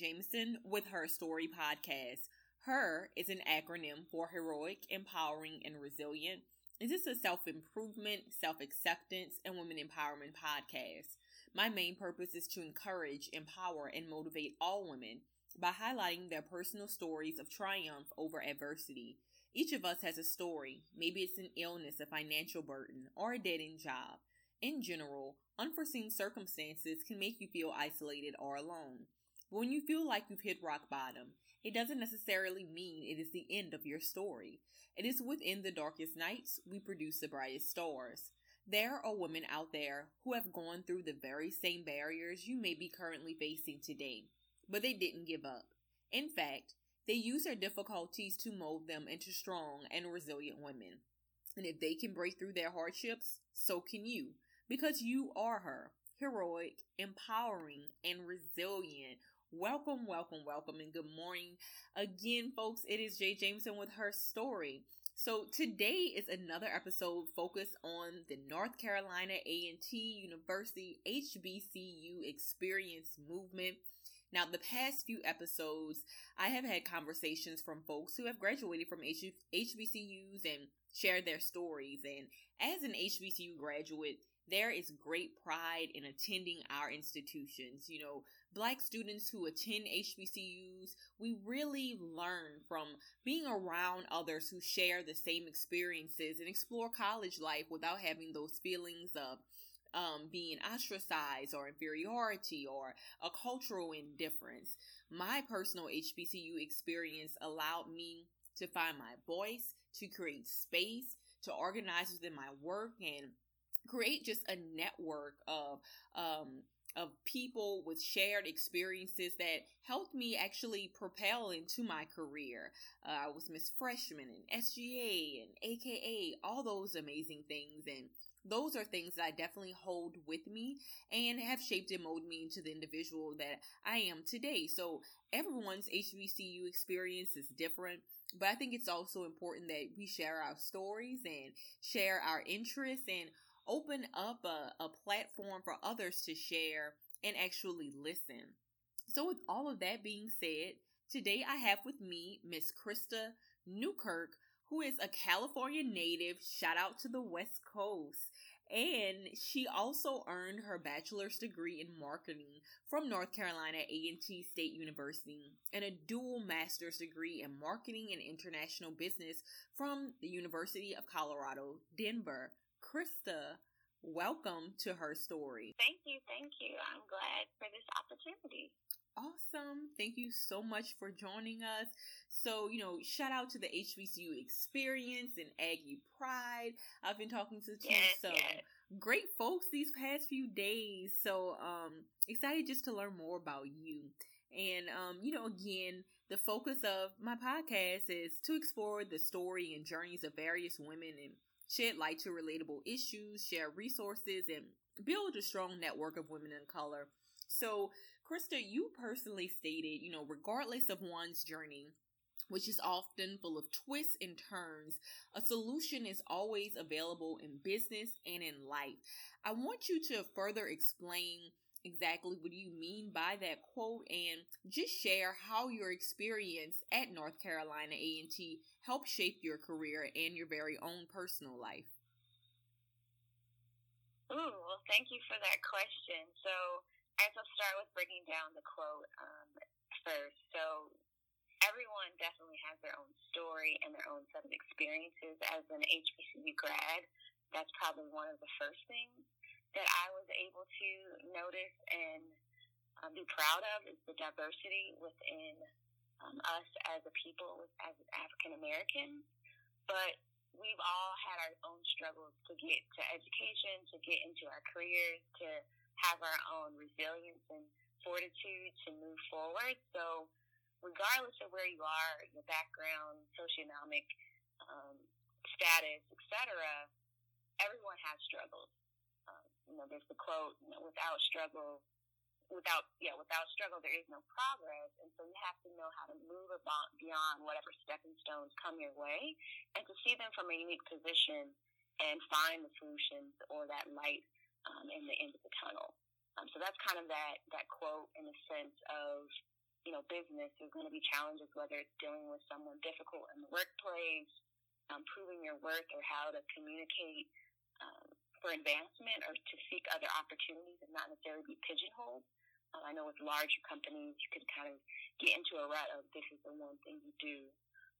Jameson with Her Story Podcast. HER is an acronym for Heroic, Empowering, and Resilient. Is a self improvement, self acceptance, and women empowerment podcast. My main purpose is to encourage, empower, and motivate all women by highlighting their personal stories of triumph over adversity. Each of us has a story. Maybe it's an illness, a financial burden, or a dead end job. In general, unforeseen circumstances can make you feel isolated or alone. But when you feel like you've hit rock bottom, it doesn't necessarily mean it is the end of your story. It is within the darkest nights we produce the brightest stars. There are women out there who have gone through the very same barriers you may be currently facing today, but they didn't give up. In fact, they use their difficulties to mold them into strong and resilient women. And if they can break through their hardships, so can you because you are her. Heroic, empowering, and resilient. Welcome, welcome, welcome, and good morning. Again, folks, it is Jay Jameson with her story. So today is another episode focused on the North Carolina A&T University HBCU experience movement. Now, the past few episodes, I have had conversations from folks who have graduated from HBCUs and shared their stories. And as an HBCU graduate, there is great pride in attending our institutions. You know, black students who attend HBCUs, we really learn from being around others who share the same experiences and explore college life without having those feelings of um, being ostracized or inferiority or a cultural indifference. My personal HBCU experience allowed me to find my voice, to create space, to organize within my work and create just a network of um of people with shared experiences that helped me actually propel into my career. Uh, I was Miss Freshman and SGA and AKA, all those amazing things. And those are things that I definitely hold with me and have shaped and molded me into the individual that I am today. So everyone's HBCU experience is different. But I think it's also important that we share our stories and share our interests and open up a, a platform for others to share and actually listen. So, with all of that being said, today I have with me Miss Krista Newkirk, who is a California native. Shout out to the West Coast. And she also earned her bachelor's degree in marketing from North Carolina A&T State University and a dual master's degree in marketing and international business from the University of Colorado, Denver. Krista, welcome to her story. Thank you, thank you. I'm glad for this opportunity. Awesome. Thank you so much for joining us. So, you know, shout out to the HBCU experience and Aggie Pride. I've been talking to yes, some yes. great folks these past few days. So, um, excited just to learn more about you. And, um, you know, again, the focus of my podcast is to explore the story and journeys of various women and shed light to relatable issues, share resources, and build a strong network of women in color. So, Krista, you personally stated, you know, regardless of one's journey, which is often full of twists and turns, a solution is always available in business and in life. I want you to further explain exactly what do you mean by that quote and just share how your experience at North Carolina A&T helped shape your career and your very own personal life. Ooh, well, thank you for that question. So, I guess I'll start with breaking down the quote um, first. So, everyone definitely has their own story and their own set of experiences as an HBCU grad. That's probably one of the first things that I was able to notice and um, be proud of is the diversity within um, us as a people, as African Americans. But we've all had our own struggles to get to education, to get into our careers, to have our own resilience and fortitude to move forward. So, regardless of where you are, your background, socioeconomic um, status, etc., everyone has struggles. You know, there's the quote, you know, without struggle, without, yeah, without struggle, there is no progress. And so you have to know how to move about beyond whatever stepping stones come your way and to see them from a unique position and find the solutions or that light um, in the end of the tunnel. Um, so that's kind of that that quote in the sense of you know business. There's going to be challenges whether it's dealing with someone difficult in the workplace, um, proving your worth, or how to communicate um, for advancement or to seek other opportunities and not necessarily be pigeonholed. Um, I know with larger companies, you can kind of get into a rut of this is the one thing you do.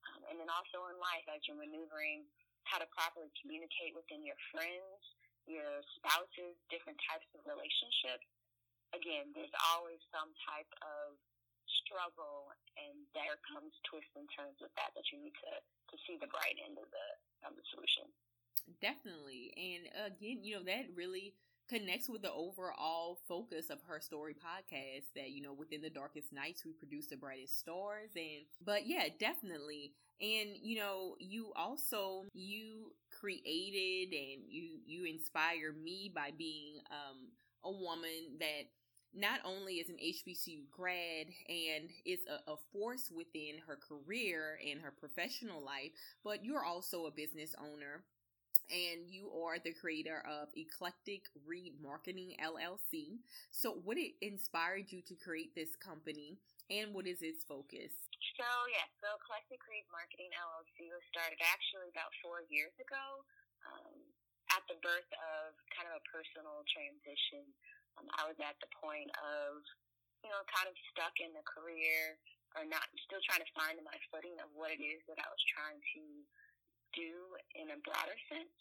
Um, and then also in life, as you're maneuvering how to properly communicate within your friends, your spouses, different types of relationships, again, there's always some type of struggle, and there comes twists and turns with that that you need to to see the bright end of the of the solution. Definitely, and again, you know that really connects with the overall focus of her story podcast that you know within the darkest nights we produce the brightest stars and but yeah definitely. And you know you also you created and you you inspire me by being um a woman that not only is an HBCU grad and is a, a, force within her career and her professional life, but you're also a business owner and you are the creator of Eclectik Read Marketing LLC. So, what it inspired you to create this company, and what is its focus? So, yeah, so Eclectik Read Marketing LLC was started actually about four years ago um, at the birth of kind of a personal transition. Um, I was at the point of, you know, kind of stuck in the career or not, still trying to find my footing of what it is that I was trying to do in a broader sense.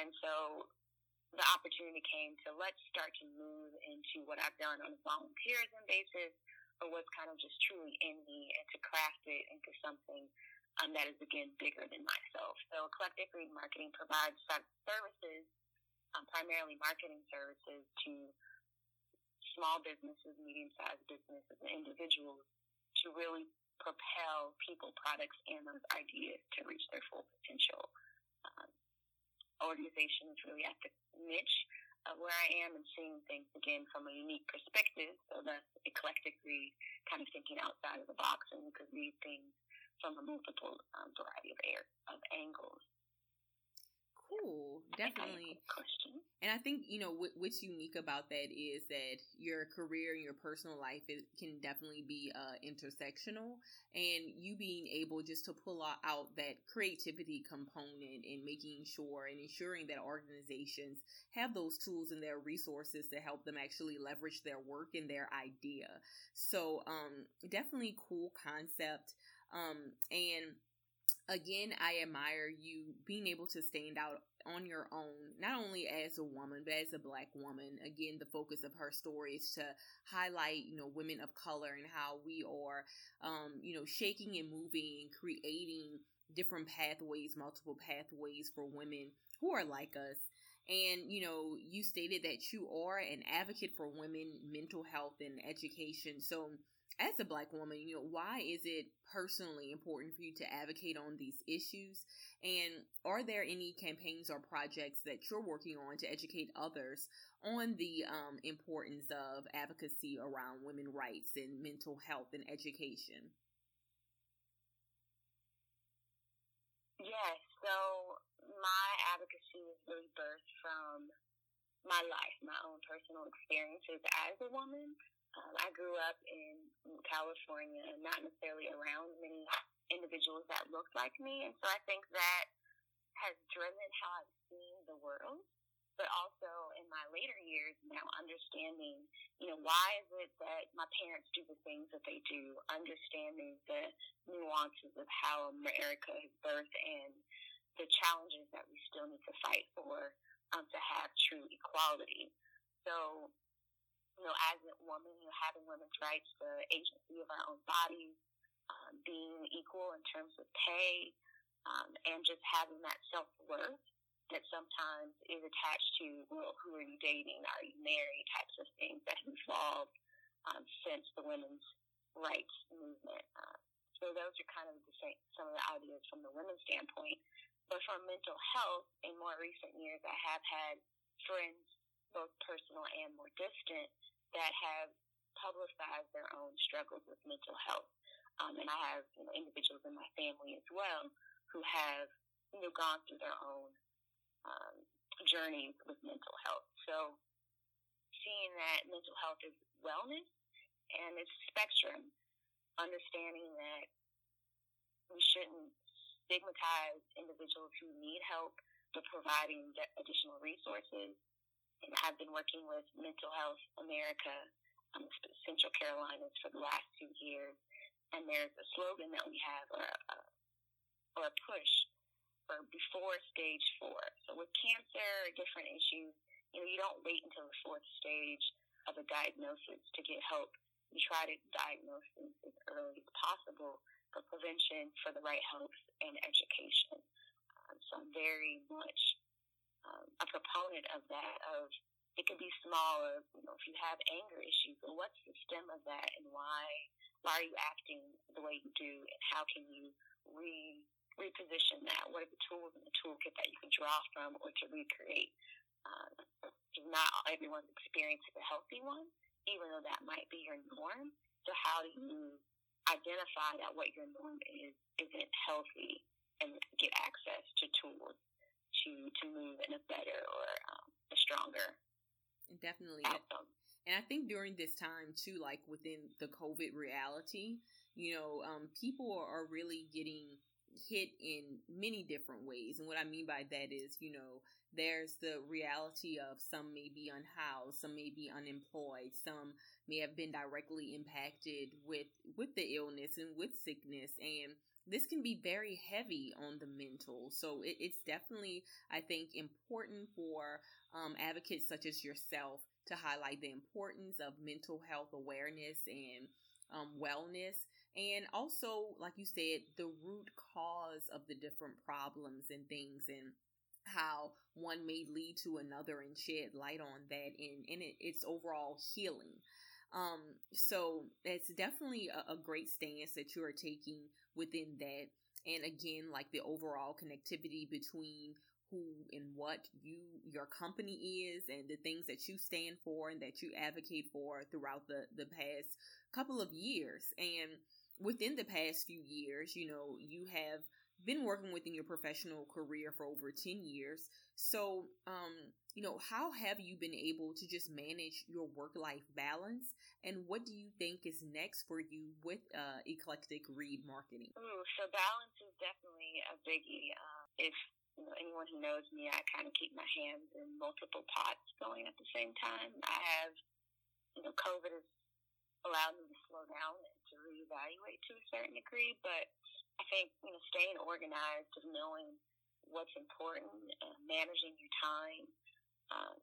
And so the opportunity came to let's start to move into what I've done on a volunteerism basis or what's kind of just truly in me and to craft it into something um, that is again bigger than myself. So Eclectik Read Marketing provides services, um, primarily marketing services to small businesses, medium-sized businesses, and individuals to really propel people, products, and those ideas to reach their full potential. Um, organization really at the niche of where I am and seeing things again from a unique perspective. So that's eclectically kind of thinking outside of the box and you could read things from a multiple um, variety of air of angles cool definitely. question. And i think you know what, what's unique about that is that your career and your personal life it can definitely be uh, intersectional. And you being able just to pull out that creativity component and making sure and ensuring that organizations have those tools and their resources to help them actually leverage their work and their idea. So um definitely cool concept um and again, I admire you being able to stand out on your own, not only as a woman, but as a black woman. Again, the focus of her story is to highlight, you know, women of color and how we are, um, you know, shaking and moving and creating different pathways, multiple pathways for women who are like us. And, you know, you stated that you are an advocate for women, mental health, and education. So, as a black woman, you know, why is it personally important for you to advocate on these issues? And are there any campaigns or projects that you're working on to educate others on the um, importance of advocacy around women rights and mental health and education? Yes, so my advocacy was really birthed from my life, my own personal experiences as a woman um, I grew up in California, not necessarily around many individuals that looked like me, and so I think that has driven how I've seen the world. But also in my later years, now understanding, you know, why is it that my parents do the things that they do, understanding the nuances of how America is birthed and the challenges that we still need to fight for um, to have true equality. So you know, as a woman, you know, having women's rights, the agency of our own bodies, um, being equal in terms of pay, um, and just having that self worth that sometimes is attached to, well, who are you dating? Are you married? Types of things that have evolved um, since the women's rights movement. Uh, so those are kind of the same, some of the ideas from the women's standpoint. But from mental health, in more recent years, I have had friends both personal and more distant, that have publicized their own struggles with mental health. Um, and I have you know, individuals in my family as well who have you know gone through their own um, journeys with mental health. So seeing that mental health is wellness and it's a spectrum, understanding that we shouldn't stigmatize individuals who need help, but providing additional resources. I've been working with Mental Health America, um, Central Carolinas, for the last two years. And there's a slogan that we have, or a, or a push for before stage four. So with cancer or different issues, you know, you don't wait until the fourth stage of a diagnosis to get help. You try to diagnose things as early as possible for prevention, for the right help and education. Um, so I'm very much proponent of that. Of it could be small, or you know, if you have anger issues, well, what's the stem of that, and why why are you acting the way you do, and how can you re reposition that? What are the tools in the toolkit that you can draw from, or to recreate? Um, not everyone's experience is a healthy one, even though that might be your norm. So how do you identify that what your norm is isn't healthy and get access to tools to to move in a better or um, a stronger definitely outcome. And I think during this time too, like within the COVID reality, you know, um, people are really getting hit in many different ways. And what I mean by that is, you know, there's the reality of some may be unhoused, some may be unemployed, some may have been directly impacted with with the illness and with sickness and this can be very heavy on the mental. So it, it's definitely, I think, important for um, advocates such as yourself to highlight the importance of mental health awareness and um, wellness. And also, like you said, the root cause of the different problems and things and how one may lead to another and shed light on that and and it, its overall healing. Um, so it's definitely a, a great stance that you are taking within that. And again, like the overall connectivity between who and what you your company is and the things that you stand for and that you advocate for throughout the the past couple of years and within the past few years you know you have been working within your professional career for over 10 years so um you know, how have you been able to just manage your work life balance? And what do you think is next for you with uh, Eclectik Read Marketing? Ooh, so balance is definitely a biggie. Uh, if you know, anyone who knows me, I kind of keep my hands in multiple pots going at the same time. I have, you know, COVID has allowed me to slow down and to reevaluate to a certain degree, but I think, you know, staying organized and knowing what's important and managing your time um,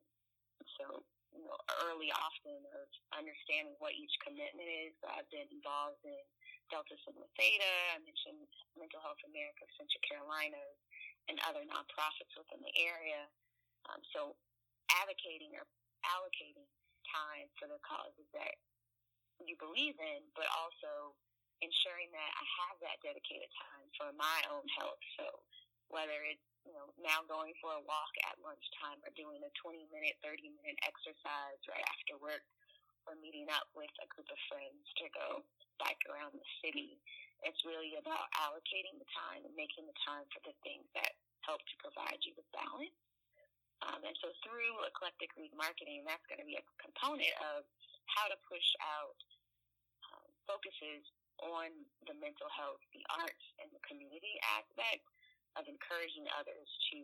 so, you know, early often of understanding what each commitment is. I've been involved in Delta Sigma Theta, I mentioned Mental Health America of Central Carolina, and other nonprofits within the area. Um, so, advocating or allocating time for the causes that you believe in, but also ensuring that I have that dedicated time for my own health. So, whether it's you know, now going for a walk at lunchtime or doing a 20 minute, 30 minute exercise right after work or meeting up with a group of friends to go bike around the city. It's really about allocating the time and making the time for the things that help to provide you with balance. Um, and so through eclectik read marketing, that's going to be a component of how to push out um, focuses on the mental health, the arts, and the community aspect of encouraging others to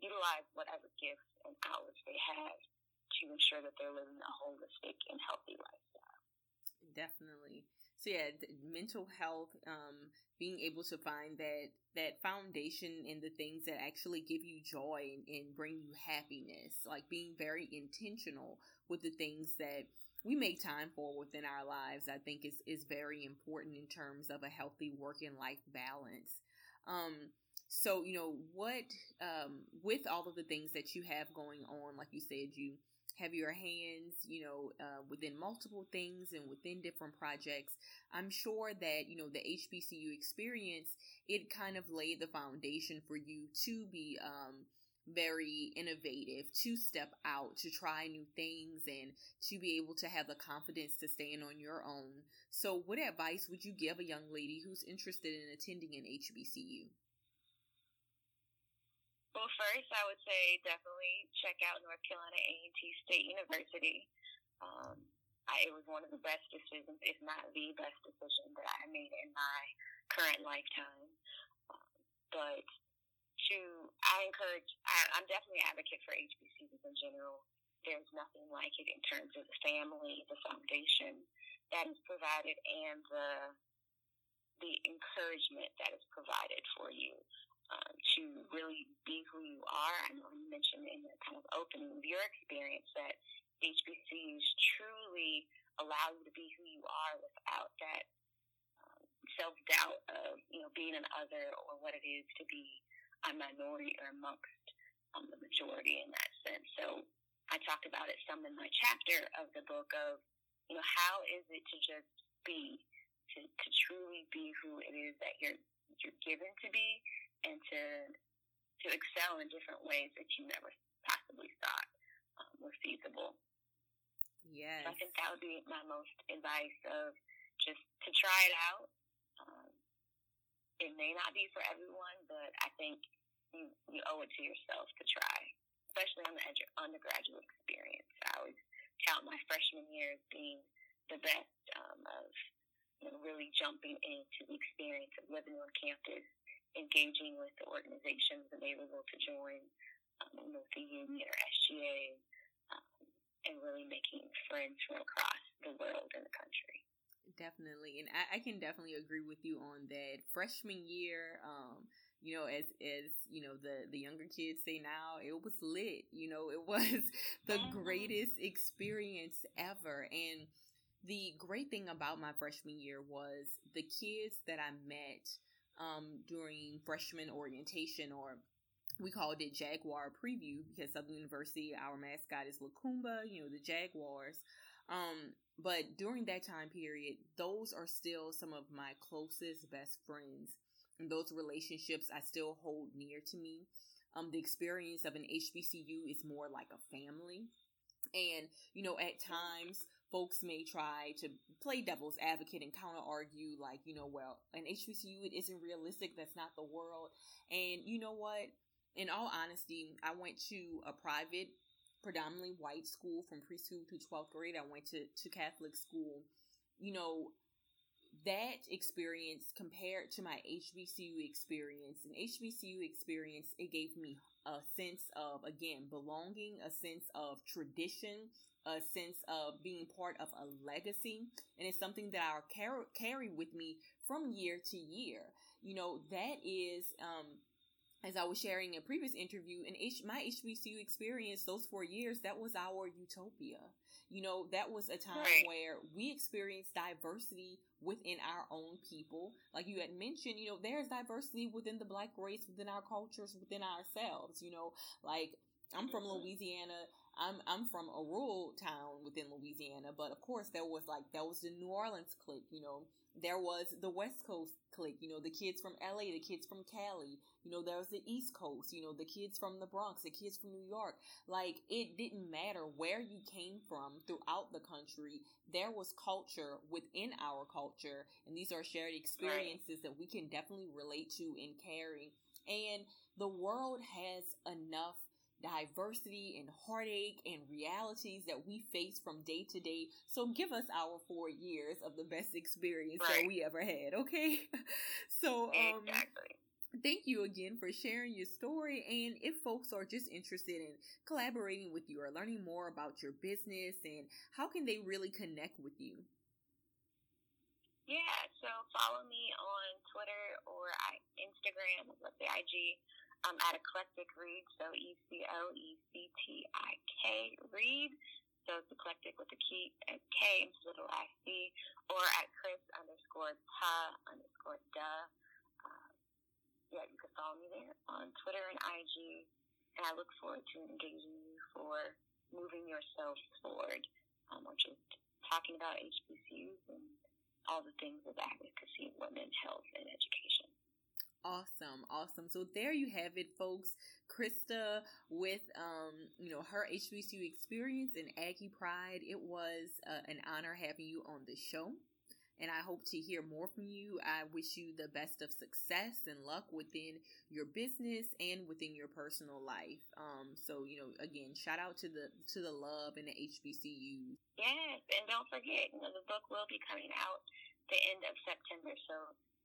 utilize whatever gifts and outlets they have to ensure that they're living a holistic and healthy lifestyle. Definitely. So yeah, mental health, um, being able to find that that foundation in the things that actually give you joy and, and bring you happiness, like being very intentional with the things that we make time for within our lives, I think is is very important in terms of a healthy work and life balance. Um, so, you know, what, um, with all of the things that you have going on, like you said, you have your hands, you know, uh, within multiple things and within different projects. I'm sure that, you know, the HBCU experience, it kind of laid the foundation for you to be, um, very innovative, to step out, to try new things, and to be able to have the confidence to stand on your own. So, what advice would you give a young lady who's interested in attending an HBCU? Well, first, I would say definitely check out North Carolina A&T State University. Um, I, it was one of the best decisions, if not the best decision that I made in my current lifetime. Um, but to, I encourage, I, I'm definitely an advocate for HBCUs in general. There's nothing like it in terms of the family, the foundation that is provided, and the the encouragement that is provided for you um, to really be who you are. I know you mentioned in the kind of opening of your experience that HBCUs truly allow you to be who you are without that um, self doubt of you know being an other or what it is to be a minority or amongst um, the majority in that sense. So I talked about it some in my chapter of the book of you know how is it to just be to, to truly be who it is that you're you're given to be and to to excel in different ways that you never possibly thought um, were feasible. Yes. So I think that would be my most advice of just to try it out. Um, it may not be for everyone, but I think you, you owe it to yourself to try, especially on the edu- undergraduate experience. I always count my freshman year as being the best um, of you know, really jumping into the experience of living on campus engaging with the organizations available to join, um, the union or SGA, um, and really making friends from across the world and the country. Definitely, and I, I can definitely agree with you on that. Freshman year, um, you know, as as you know, the the younger kids say now, it was lit. You know, it was the mm-hmm. greatest experience ever, and the great thing about my freshman year was the kids that I met um, during freshman orientation, or we called it Jaguar Preview because Southern University, our mascot is Lacumba, you know, the Jaguars. Um, but during that time period, those are still some of my closest best friends. And those relationships I still hold near to me. Um, the experience of an HBCU is more like a family. And, you know, at times folks may try to play devil's advocate and counter argue like you know well an hbcu it isn't realistic that's not the world. And you know what? In all honesty i went to a private predominantly white school from preschool to 12th grade. I went to, to catholic school. You know that experience compared to my HBCU experience, an HBCU experience, it gave me a sense of, again, belonging, a sense of tradition, a sense of being part of a legacy and it's something that I'll carry, carry with me from year to year. You know, that is, um, as I was sharing in a previous interview, in H- my HBCU experience, those four years, that was our utopia. You know, that was a time right. where we experienced diversity within our own people. Like you had mentioned, you know, there's diversity within the black race, within our cultures, within ourselves. You know, like I'm from mm-hmm. Louisiana. I'm I'm from a rural town within Louisiana, but of course there was like that was the New Orleans clique, you know. There was the West Coast clique, you know, the kids from LA, the kids from Cali, you know, there was the East Coast, you know, the kids from the Bronx, the kids from New York. Like it didn't matter where you came from throughout the country, there was culture within our culture, and these are shared experiences right. that we can definitely relate to and carry. And the world has enough diversity and heartache and realities that we face from day to day. So give us our four years of the best experience right. that we ever had, okay? so um exactly. Thank you again for sharing your story. And if folks are just interested in collaborating with you or learning more about your business, and how can they really connect with you? Yeah, so follow me on Twitter or Instagram, let's say IG um, at Eclectik Read, so E C L E C T I K Read. So it's eclectic with a key a K instead of I C, or at Chris underscore Ta underscore Duh. Uh, yeah, you can follow me there on Twitter and IG, and I look forward to engaging you for moving yourself forward, um, or just talking about HBCUs and all the things of advocacy, women, health, and education. Awesome, awesome. So there you have it, folks. Krista with um, you know, her HBCU experience in Aggie Pride. It was uh, an honor having you on the show. and I hope to hear more from you. I wish you the best of success and luck within your business and within your personal life. Um, so you know, again, shout out to the to the love and the HBCUs. Yes, and don't forget, you know, the book will be coming out the end of September. So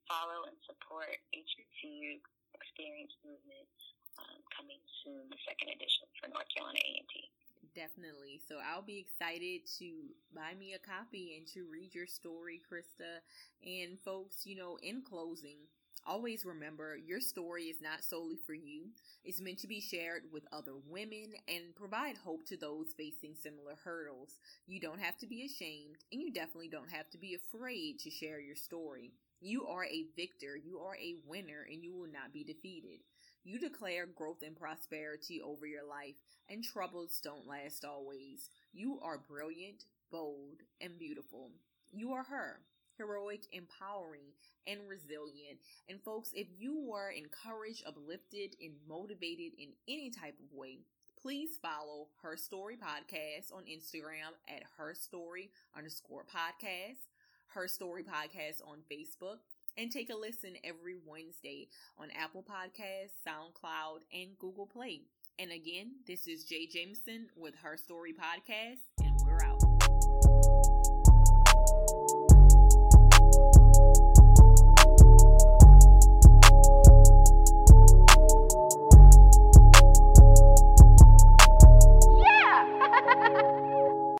follow and support HBCU Experience Movement um, coming soon, the second edition for North Carolina A&T definitely. So I'll be excited to buy me a copy and to read your story, Krista. And folks, you know, in closing, always remember your story is not solely for you. It's meant to be shared with other women and provide hope to those facing similar hurdles. You don't have to be ashamed, and you definitely don't have to be afraid to share your story. You are a victor, you are a winner, and you will not be defeated. You declare growth and prosperity over your life, and troubles don't last always. You are brilliant, bold, and beautiful. You are her, heroic, empowering, and resilient. And folks, if you were encouraged, uplifted, and motivated in any type of way, please follow Her Story Podcast on Instagram at Her Story underscore podcast, Her Story Podcast on Facebook, and take a listen every Wednesday on Apple Podcasts, SoundCloud, and Google Play. And again, this is Jay Jameson with Her Story Podcast.